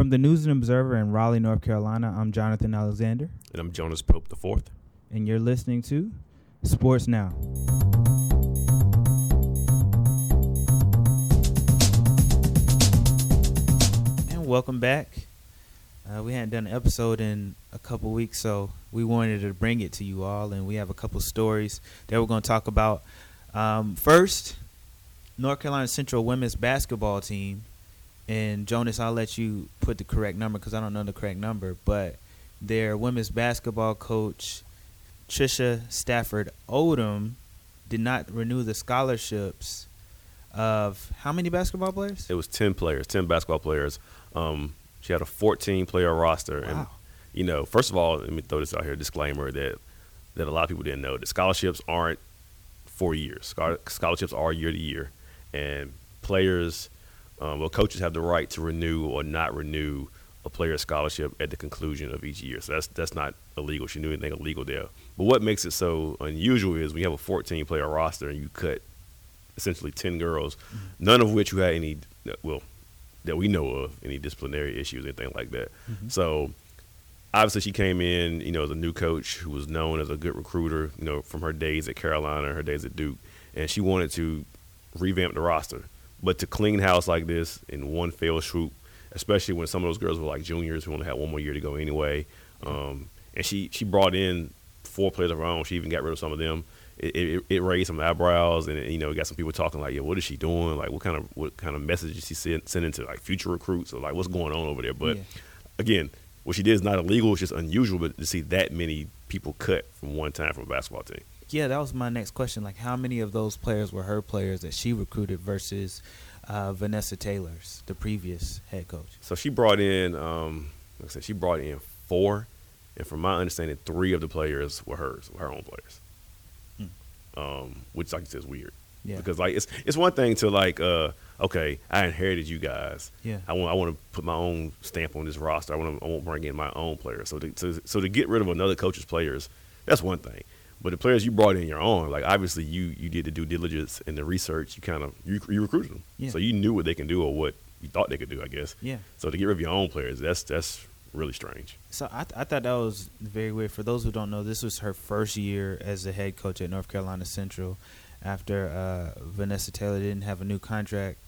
From the News and Observer in Raleigh, North Carolina, I'm Jonathan Alexander, And I'm Jonas Pope the fourth. and you're listening to Sports Now. And welcome back. Uh, we hadn't done an episode in a couple weeks, so we wanted to bring it to you all, and we have a couple stories that we're going to talk about. Um, first, North Carolina Central women's basketball team, and Jonas, I'll let you put the correct number because I don't know the correct number, but their women's basketball coach, Trisha Stafford Odom, did not renew the scholarships of how many basketball players? It was ten players, ten basketball players. Um, she had a 14 player roster, and Wow. you know, first of all, let me throw this out here: disclaimer that that a lot of people didn't know that scholarships aren't four years. Schol- Scholarships are year to year, and players, um, well, coaches have the right to renew or not renew a player's scholarship at the conclusion of each year. So that's that's not illegal. She knew anything illegal there. But what makes it so unusual is when you have a 14 player roster and you cut essentially 10 girls, none of which who had any, well, that we know of, any disciplinary issues, anything like that. So obviously she came in, you know, as a new coach who was known as a good recruiter, you know, from her days at Carolina, her days at Duke, and she wanted to revamp the roster. But to clean house like this in one fell swoop, especially when some of those girls were like juniors who only had one more year to go anyway, um, and she she brought in four players of her own. She even got rid of some of them. It, it, it raised some eyebrows, and you know, got some people talking like, "Yeah, what is she doing? Like, what kind of what kind of message is she send, sending to like future recruits, or like what's going on over there?" But Yeah. again, what she did is not illegal; it's just unusual. But to see that many people cut from one time from a basketball team, Yeah, that was my next question. Like, how many of those players were her players that she recruited versus uh, Vanessa Taylor's, the previous head coach? so she brought in, um, like I said, she brought in four, and from my understanding, three of the players were hers, were her own players. Um, which, like you said, is weird. Yeah. Because like it's it's one thing to like uh okay I inherited you guys Yeah. I want I want to put my own stamp on this roster I want to I want to bring in my own players so to, to so to get rid of another coach's players that's one thing but the players you brought in your own like obviously you you did the due diligence and the research you kind of you, you recruited them Yeah. so you knew what they can do or what you thought they could do I guess Yeah. so to get rid of your own players that's that's really strange So I, I thought that was very weird. For those who don't know, this was her first year as the head coach at North Carolina Central. After uh, Vanessa Taylor didn't have a new contract,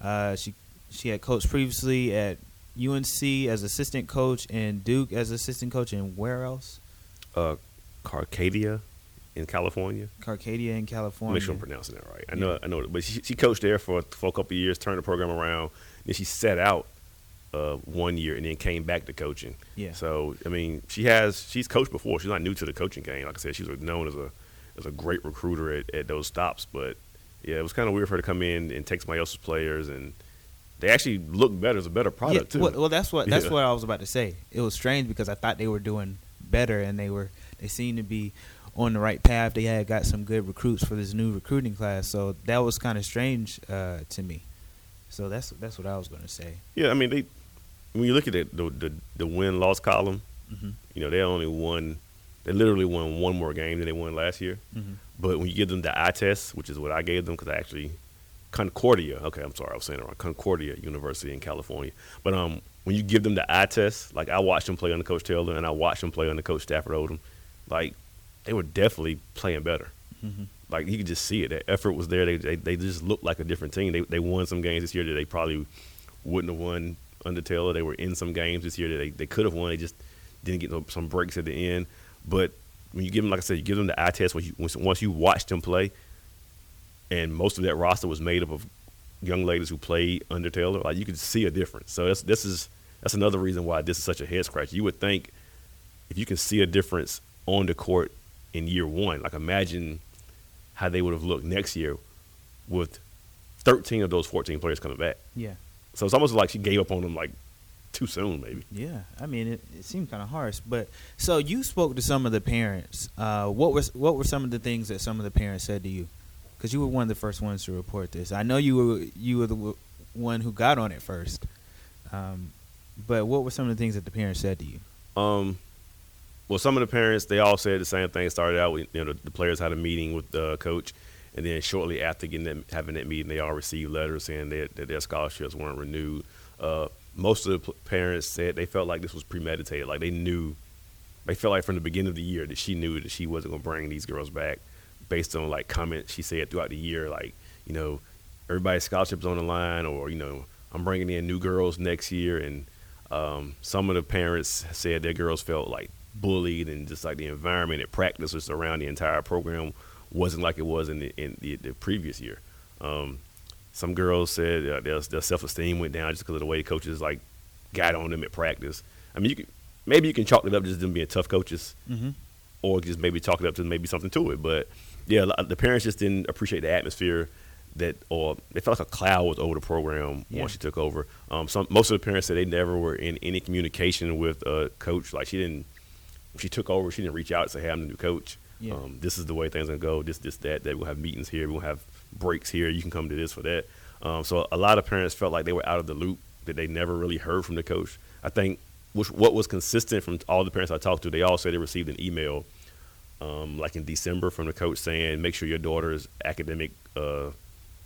uh, she she had coached previously at UNC as assistant coach and Duke as assistant coach, and where else? uh Carcadia in California Carcadia in California. Make sure I'm pronouncing that right. I know, I know, but she, she coached there for for a couple of years, turned the program around. Then she set out uh, one year and then came back to coaching. Yeah. So I mean, she has she's coached before. She's not new to the coaching game. Like I said, she's known as a as a great recruiter at, at those stops. But yeah, it was kind of weird for her to come in and take somebody else's players, and they actually look better as a better product yeah, too. Well, well, that's what that's Yeah. what I was about to say. It was strange because I thought they were doing better, and they were they seemed to be on the right path. They had got some good recruits for this new recruiting class, so that was kind of strange uh, to me. So that's that's what I was going to say. Yeah, I mean, they when you look at it, the the, the win loss column, Mhm. you know, they only won, they literally won one more game than they won last year. Mhm. But when you give them the eye test, which is what I gave them, because I actually Concordia. Okay, I'm sorry, I was saying it wrong. Concordia University in California. But um, when you give them the eye test, like I watched them play under Coach Taylor, and I watched them play under Coach Stafford Odom, like they were definitely playing better. Mhm. Like you could just see it. That effort was there. They, they they just looked like a different team. They they won some games this year that they probably wouldn't have won under Taylor. They were in some games this year that they, they could have won. They just didn't get no- some breaks at the end. But when you give them, like I said, you give them the eye test. When you, once, once you watch them play, and most of that roster was made up of young ladies who played under Taylor, like you could see a difference. So that's this is that's another reason why this is such a head scratch. You would think if you can see a difference on the court in year one, like imagine how they would have looked next year with 13 of those 14 players coming back. Yeah, So it's almost like she gave up on them like too soon, maybe. yeah. I mean, it, it seemed kind of harsh, but so you spoke to some of the parents. Uh, what was what were some of the things that some of the parents said to you? Because you were one of the first ones to report this. I know you were you were the w- one who got on it first. Um, but what were some of the things that the parents said to you? Um, well, some of the parents they all said the same thing. Started out with you know the, the players had a meeting with the coach, and then shortly after getting them, having that meeting, they all received letters saying that, that their scholarships weren't renewed. Uh, most of the p- parents said they felt like this was premeditated. Like they knew, they felt like from the beginning of the year that she knew that she wasn't going to bring these girls back, based on like comments she said throughout the year, like you know, everybody's scholarships on the line, or you know, I'm bringing in new girls next year, and um, some of the parents said their girls felt like bullied and just like the environment at practice just around the entire program wasn't like it was in the in the, the previous year. Um, some girls said uh, their, their self esteem went down just because of the way the coaches like got on them at practice. I mean, you can, maybe you can chalk it up just them being tough coaches, Mm-hmm. or just maybe chalk it up to maybe something to it. But yeah, the parents just didn't appreciate the atmosphere that, or they felt like a cloud was over the program Yeah. once she took over. Um, some most of the parents said they never were in any communication with a coach. Like she didn't, when she took over, she didn't reach out and say, "Hey, I'm the new coach. Yeah. Um, this is the way things are gonna go. This, this, that. That we'll have meetings here. We'll have breaks here. You can come to this for that." Um, so a lot of parents felt like they were out of the loop. That they never really heard from the coach. I think which what was consistent from all the parents I talked to, they all said they received an email um, like in December from the coach saying, make sure your daughter's academic, uh,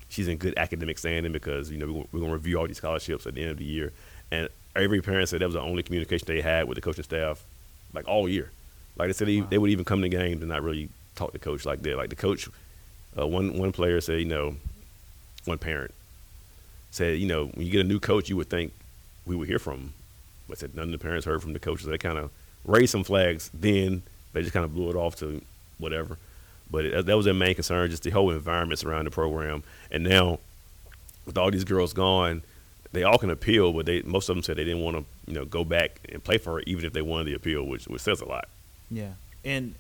she's in good academic standing because you know we- we're going to review all these scholarships at the end of the year. And every parent said that was the only communication they had with the coaching staff, like all year. Like they said, they, Wow. they would even come to games and not really talk to coach like that. Like the coach, uh, one one player said, you know, one parent said, you know, when you get a new coach, you would think we would hear from him. But said none of the parents heard from the coaches. So they kind of raised some flags. Then they just kind of blew it off to whatever. But it, that was their main concern, just the whole environment surrounding the program. And now, with all these girls gone, they all can appeal, but they most of them said they didn't want to, you know, go back and play for her, even if they wanted the appeal, which which says a lot. Yeah, and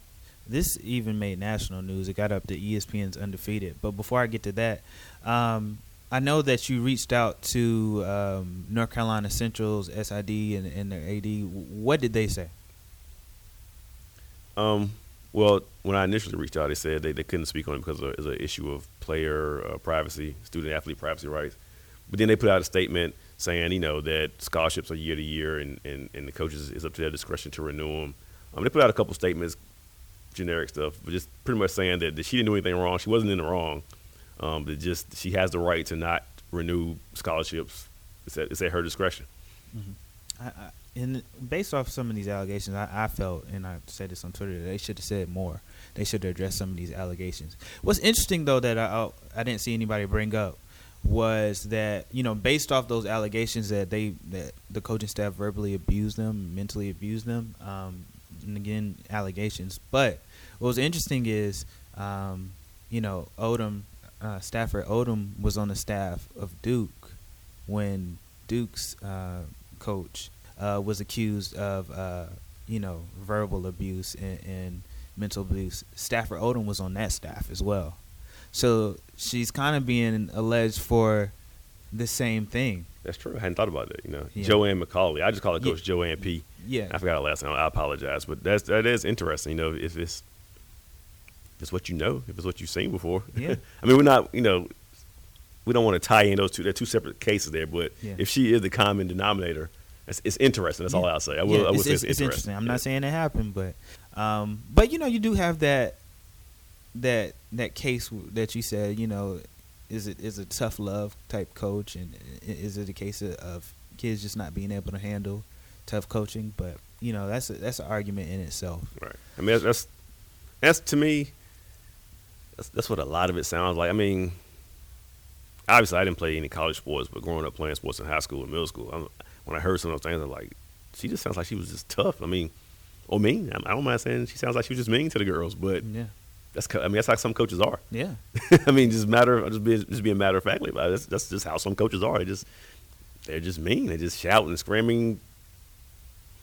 this even made national news. It got up to ESPN's undefeated. But before I get to that, um, I know that you reached out to um, North Carolina Central's SID and, and their AD. What did they say? Um, well, when I initially reached out, they said they, they couldn't speak on it because it's an issue of player uh, privacy, student athlete privacy rights. But then they put out a statement saying, you know, that scholarships are year to year and, and, and the coaches is up to their discretion to renew them. Um, they put out a couple statements, generic stuff, but just pretty much saying that, that she didn't do anything wrong. She wasn't in the wrong. Um, but just she has the right to not renew scholarships. It's at, it's at her discretion. I, I, and based off some of these allegations, I, I felt, and I said this on Twitter, they should have said more. They should have addressed some of these allegations. What's interesting though that I, I didn't see anybody bring up was that you know based off those allegations that they that the coaching staff verbally abused them, mentally abused them, um, and again allegations. But what was interesting is um, you know Odom, uh, Stafford Odom was on the staff of Duke when Duke's uh, coach uh, was accused of, uh, you know, verbal abuse and, and mental abuse. Stafford Odom was on that staff as well. So she's kind of being alleged for the same thing. That's true. I hadn't thought about that. You know, Yeah. Joanne McCallie. I just call her Yeah. Coach Joanne P. Yeah. I forgot her last name. I apologize, but that's that is interesting. You know, if it's if it's what you know, if it's what you've seen before. Yeah. I mean, we're not. You know, we don't want to tie in those two. They're two separate cases there. But Yeah. if she is the common denominator, it's, it's interesting. That's all I'll say. I will. Yeah, I will it's, say it's, it's, interesting. interesting. I'm Yeah. not saying it happened, but um, but you know, you do have that that that case that you said. You know, is it is a tough love type coach, and is it a case of, of kids just not being able to handle tough coaching? But you know, that's a, that's an argument in itself. Right. I mean, that's that's, that's to me. That's, that's what a lot of it sounds like. I mean, obviously, I didn't play any college sports, but growing up playing sports in high school and middle school, I'm, when I heard some of those things, I'm like, she just sounds like she was just tough. I mean, or mean. I, I don't mind saying she sounds like she was just mean to the girls, but Yeah, that's I mean, that's how some coaches are. yeah, I mean, just matter of just be just being matter of factly about it. That's, that's just how some coaches are. They just they're just mean. They just shouting and screaming.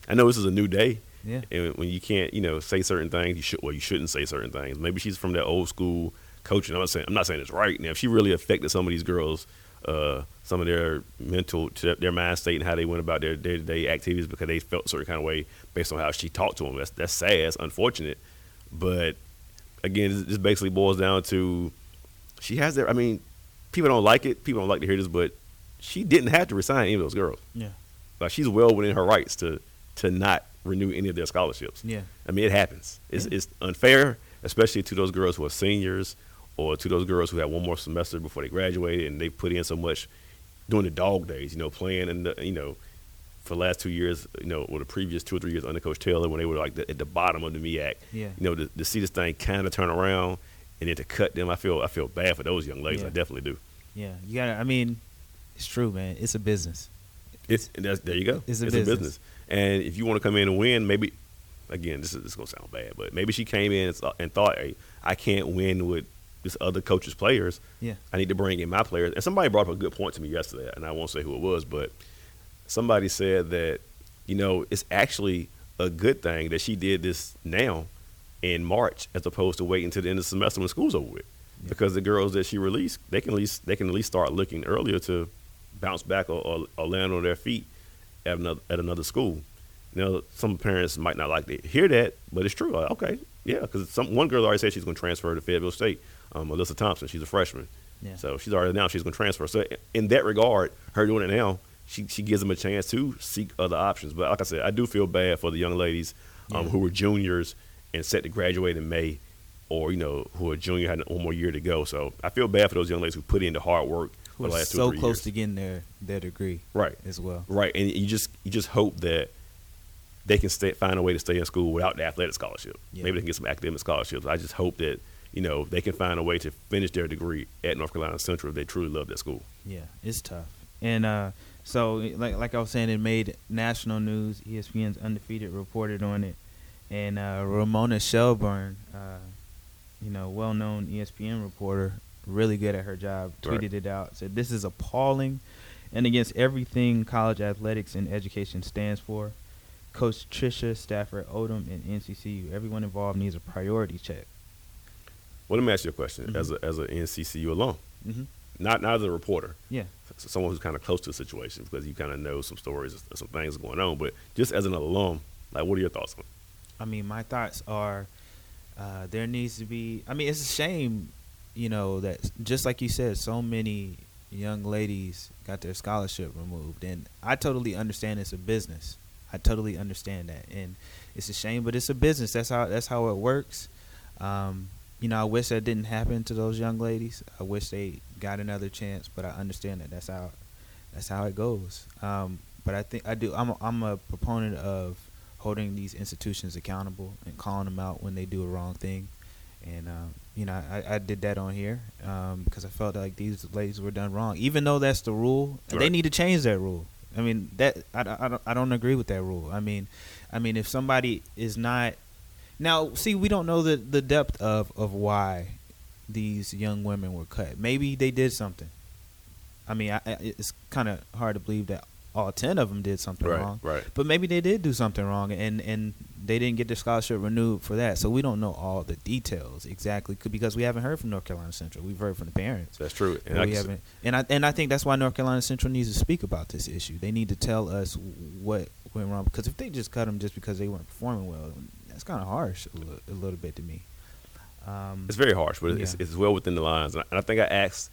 I know this is a new day, yeah, and when you can't, you know, say certain things, you should. Well, you shouldn't say certain things. Maybe she's from that old school coaching. I'm not saying I'm not saying it's right. Now, if she really affected some of these girls, uh, some of their mental, their mind state, and how they went about their day to day activities because they felt a certain kind of way based on how she talked to them. That's that's sad. That's unfortunate. But again, this, basically boils down to she has their. I mean, people don't like it. People don't like to hear this, but she didn't have to resign any of those girls. yeah, Like she's well within her rights to to not renew any of their scholarships. yeah. I mean, it happens. It's, Yeah. it's unfair, especially to those girls who are seniors or to those girls who have one more semester before they graduated and they put in so much during the dog days, you know, playing and you know, for the last two years, you know, or the previous two or three years under Coach Taylor, when they were like the, at the bottom of the MEAC, Yeah. you know, to, to see this thing kind of turn around and then to cut them, I feel I feel bad for those young ladies. Yeah. I definitely do. Yeah, you got. to I mean, it's true, man. It's a business. It's and that's, there you go. It's a a business. business. And if you want to come in and win, maybe again, this is this is gonna sound bad, but maybe she came in and, thought- and thought, hey, I can't win with this other coach's players. Yeah. I need to bring in my players. And somebody brought up a good point to me yesterday, and I won't say who it was, but somebody said that, you know, it's actually a good thing that she did this now in March as opposed to waiting to the end of the semester when school's over with. Yeah. Because the girls that she released, they can at least they can at least start looking earlier to bounce back or, or, or land on their feet at another at another school. You know, some parents might not like to hear that, but it's true. Like, okay, yeah, because some one girl already said she's going to transfer to Fayetteville State. Um, Alyssa Thompson, she's a freshman, Yeah. so she's already announced she's going to transfer. So in that regard, her doing it now, she she gives them a chance to seek other options. But like I said, I do feel bad for the young ladies um, Yeah. who were juniors and set to graduate in May, or you know who are junior had one more year to go. So I feel bad for those young ladies who put in the hard work Who for the are last two so close years. to getting their their degree right. as well. Right, and you just you just hope that they can stay, find a way to stay in school without the athletic scholarship. Yeah. Maybe they can get some academic scholarships. I just hope that you know they can find a way to finish their degree at North Carolina Central if they truly love that school. Yeah, it's tough. And uh, so, like like I was saying, it made national news. ESPN's undefeated reported on it, and uh, Ramona Shelburne, uh, you know, well-known ESPN reporter, really good at her job, Right. tweeted it out. Said this is appalling, and against everything college athletics and education stands for. Coach Trisha Stafford Odom and NCCU, everyone involved needs a priority check. Well, let me ask you a question Mhm. as a as an NCCU alum, Mm-hmm. not not as a reporter, Yeah, someone who's kind of close to the situation because you kind of know some stories and some things going on. But just as an alum, like, what are your thoughts on? I mean, my thoughts are uh, there needs to be. I mean, it's a shame, you know, that just like you said, so many young ladies got their scholarship removed, and I totally understand it's a business. I totally understand that, and it's a shame, but it's a business. That's how that's how it works. Um, you know, I wish that didn't happen to those young ladies. I wish they got another chance, but I understand that that's how that's how it goes. Um, but I think I do. I'm a, I'm a proponent of holding these institutions accountable and calling them out when they do a wrong thing. And um, you know, I, I did that on here um, because I felt like these ladies were done wrong, even though that's the rule. and They need to change that rule. I mean, that I, I, don't, I don't agree with that rule. I mean, I mean, if somebody is not now, see, we don't know the the depth of of why these young women were cut. Maybe they did something. I mean, I, I, it's kind of hard to believe that all ten of them did something Right, wrong. right. But maybe they did do something wrong, and and they didn't get their scholarship renewed for that. So we don't know all the details exactly because we haven't heard from North Carolina Central. We've heard from the parents. That's true. And we said- haven't, and I and I think that's why North Carolina Central needs to speak about this issue. They need to tell us what went wrong because if they just cut them just because they weren't performing well, that's kind of harsh a little, a little bit to me. Um, It's very harsh, but it's, Yeah. it's well within the lines. And I, and I think I asked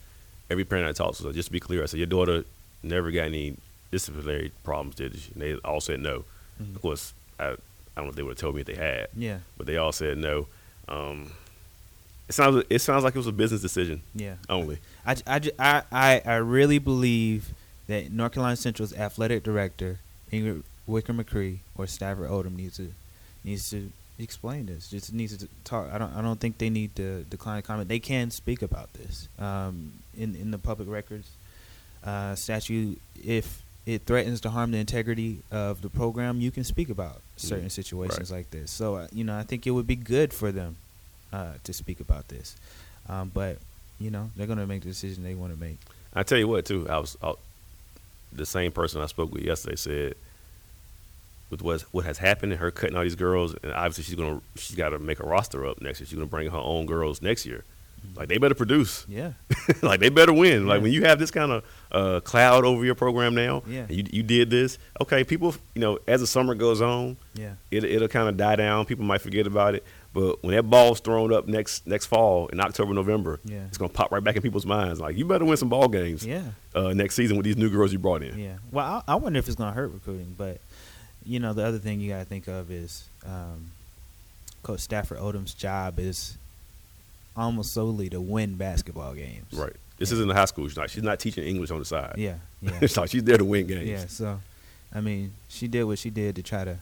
every parent I talked to, so just to be clear, I said, Your daughter never got any disciplinary problems, did she? And they all said no. Mhm. Of course, I, I don't know if they would have told me if they had, yeah, but they all said no. Um, it sounds it sounds like it was a business decision yeah. only. I, I, I, I, I really believe that North Carolina Central's athletic director, Ingrid Wicker McCree or Stafford Odom needs to needs to explain this. Just needs to talk. I don't I don't think they need to decline to comment. They can speak about this um, in in the public records uh, statute. If it threatens to harm the integrity of the program, you can speak about certain situations right. like this. So uh, you know, I think it would be good for them uh, to speak about this. Um, but you know, they're going to make the decision they want to make. I tell you what, too, I was I, the same person I spoke with yesterday said with what what has happened and her cutting all these girls, and obviously she's gonna she's got to make a roster up next year. She's gonna bring her own girls next year. Like they better produce. Yeah, like they better win. Like when you have this kind of uh, cloud over your program now, Yeah. and you you did this. Okay, people, you know, as the summer goes on, yeah, it it'll kind of die down. People might forget about it. But when that ball's thrown up next next fall in October November, Yeah. it's gonna pop right back in people's minds. Like you better win some ball games yeah, uh, next season with these new girls you brought in. yeah. Well, I, I wonder if it's going to hurt recruiting. But you know, the other thing you got to think of is um, Coach Stafford Odom's job is almost solely to win basketball games. Right. This Yeah. isn't a high school. She's not. She's not teaching English on the side. Yeah, yeah. it's like she's there to win games. Yeah, so I mean, she did what she did to try to,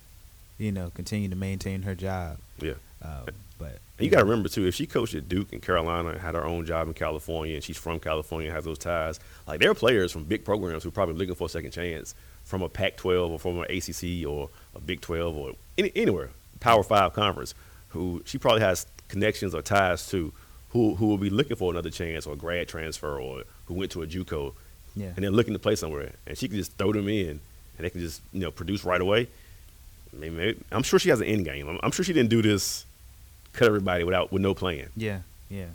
you know, continue to maintain her job. Yeah. Um, but And you got to remember too, if she coached at Duke and Carolina, and had her own job in California, and she's from California, and has those ties. Like there are players from big programs who are probably looking for a second chance from a Pac-12 or from an ACC or a Big 12 or any, anywhere Power Five conference, who she probably has connections or ties to, who who will be looking for another chance or grad transfer or who went to a JUCO, Yeah. and they're looking to play somewhere, and she can just throw them in, and they can just you know produce right away. I mean, maybe, I'm sure she has an end game. I'm, I'm sure she didn't do this cut everybody without with no plan. Yeah, yeah.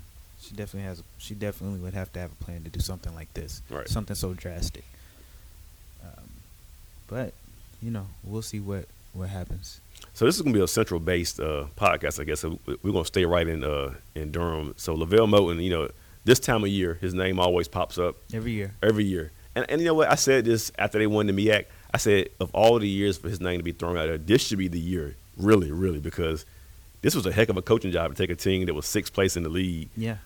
She definitely has. She definitely would have to have a plan to do something like this. Right. Something so drastic. But you know, we'll see what what happens. So this is gonna be a central based uh, podcast, I guess. So we- we're gonna stay right in uh, in Durham. So LeVelle Moton, you know, this time of year, his name always pops up Every year. every year. And and you know what? I said this after they won the MEAC. I said of all the years for his name to be thrown out there, this should be the year, really, really, because this was a heck of a coaching job to take a team that was sixth place in the league, Yeah.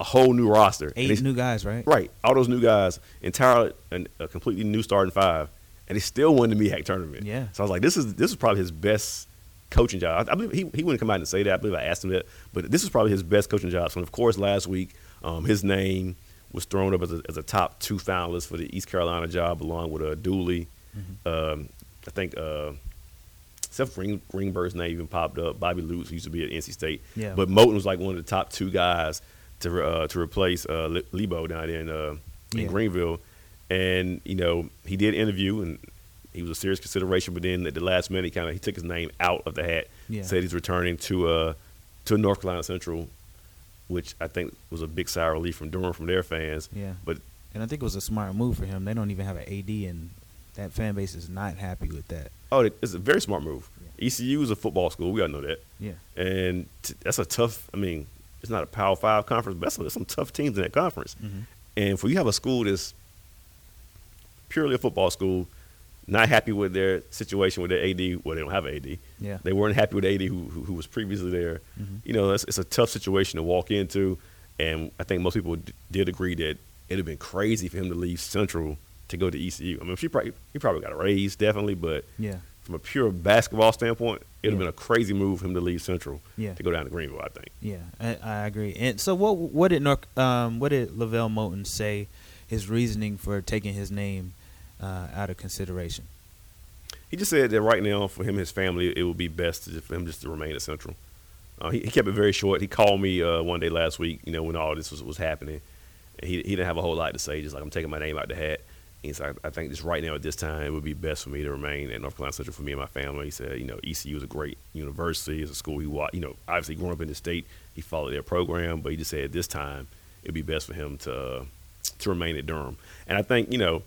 a whole new roster, Eight new guys, right? Right, all those new guys, entire and a completely new starting five, and he still won the MEAC tournament. Yeah. So I was like, this is this is probably his best coaching job. I, I believe he he wouldn't come out and say that. I believe I asked him that, but this is probably his best coaching job. So of course, last week, um, his name was thrown up as a, as a top two finalist for the East Carolina job, along with uh, Dooley. Um, I think. Uh, Seth Green, Greenberg's name even popped up. Bobby Lutz used to be at NC State. Yeah. But Moton was like one of the top two guys to uh, to replace uh, Le- Lebo down in, uh, in Yeah. Greenville. And you know he did interview and he was a serious consideration. But then at the last minute, he kind of he took his name out of the hat. Yeah. Said he's returning to uh, to North Carolina Central, which I think was a big sour relief from Durham from their fans. Yeah. But And I think it was a smart move for him. They don't even have an AD, and that fan base is not happy with that. oh, it's a very smart move. ECU is a football school. We gotta know that. Yeah. and t- that's a tough. I mean, it's not a Power Five conference, but that's there's some tough teams in that conference. Mhm. And for you have a school that's purely a football school, not happy with their situation with their AD. Well, they don't have an AD. Yeah. They weren't happy with AD who who, who was previously there. Mhm. You know, it's, it's a tough situation to walk into, and I think most people d- did agree that it'd have been crazy for him to leave Central to go to ECU. I mean, she probably he probably got a raise definitely, but Yeah. from a pure basketball standpoint, it'd have been a crazy move for him to leave Central Yeah. to go down to Greenville. I think. Yeah, I, I agree. And so, what what did North, um what did LeVelle Moton say his reasoning for taking his name uh, out of consideration? He just said that right now, for him and his family, it would be best to, for him just to remain at Central. Uh, he, he kept it very short. He called me uh, one day last week, you know, when all this was, was happening. And he, he didn't have a whole lot to say, just like, I'm taking my name out the hat. He said, I, think just right now at this time, it would be best for me to remain at North Carolina Central for me and my family. He said, you know, ECU is a great university. It's a school he, wa- you know, obviously growing up in the state, he followed their program, but he just said at this time, it'd be best for him to, uh, to remain at Durham. And I think, you know,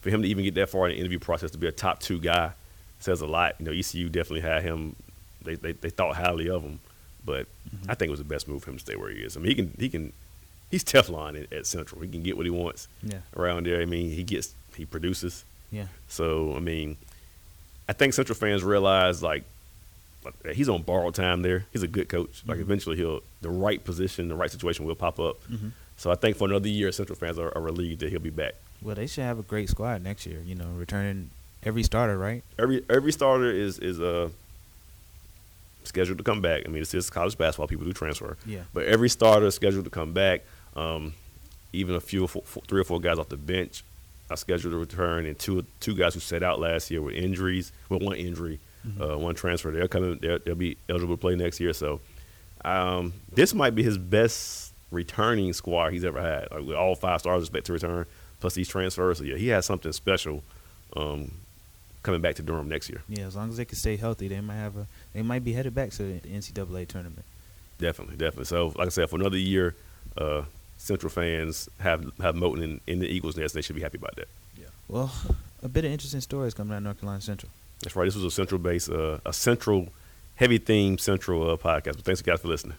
for him to even get that far in the interview process to be a top two guy says a lot. You know, ECU definitely had him. They they, they thought highly of him, but I think it was the best move for him to stay where he is. I mean, he can he can he's Teflon at, at Central. He can get what he wants Yeah, around there. I mean, he gets he produces. yeah, So I mean, I think Central fans realize like he's on borrowed time there. He's a good coach. Like Mhm. eventually he'll the right position, the right situation will pop up. Mhm. So I think for another year, Central fans are, are relieved that he'll be back. Well, they should have a great squad next year. You know, returning every starter, right? every every starter is is uh scheduled to come back. I mean, it's just college basketball; people do transfer. Yeah. But every starter is scheduled to come back. Um, even a few, four, four, three or four guys off the bench are scheduled to return, and two two guys who set out last year with injuries. Well, one injury, uh, one transfer. They're coming. They're, they'll be eligible to play next year. So, um, this might be his best returning squad he's ever had. Like with all five stars expect to return, plus these transfers. So yeah, he has something special. Um, coming back to Durham next year. Yeah, as long as they can stay healthy, they might have a. They might be headed back to the NCAA tournament. Definitely, definitely. So, like I said, for another year, uh, Central fans have have Moton in, in the Eagles' nest. They should be happy about that. Yeah. Well, a bit of interesting stories coming out of North Carolina Central. That's right. This was a Central base, uh, a Central heavy theme Central uh, podcast. But thanks, guys, for listening.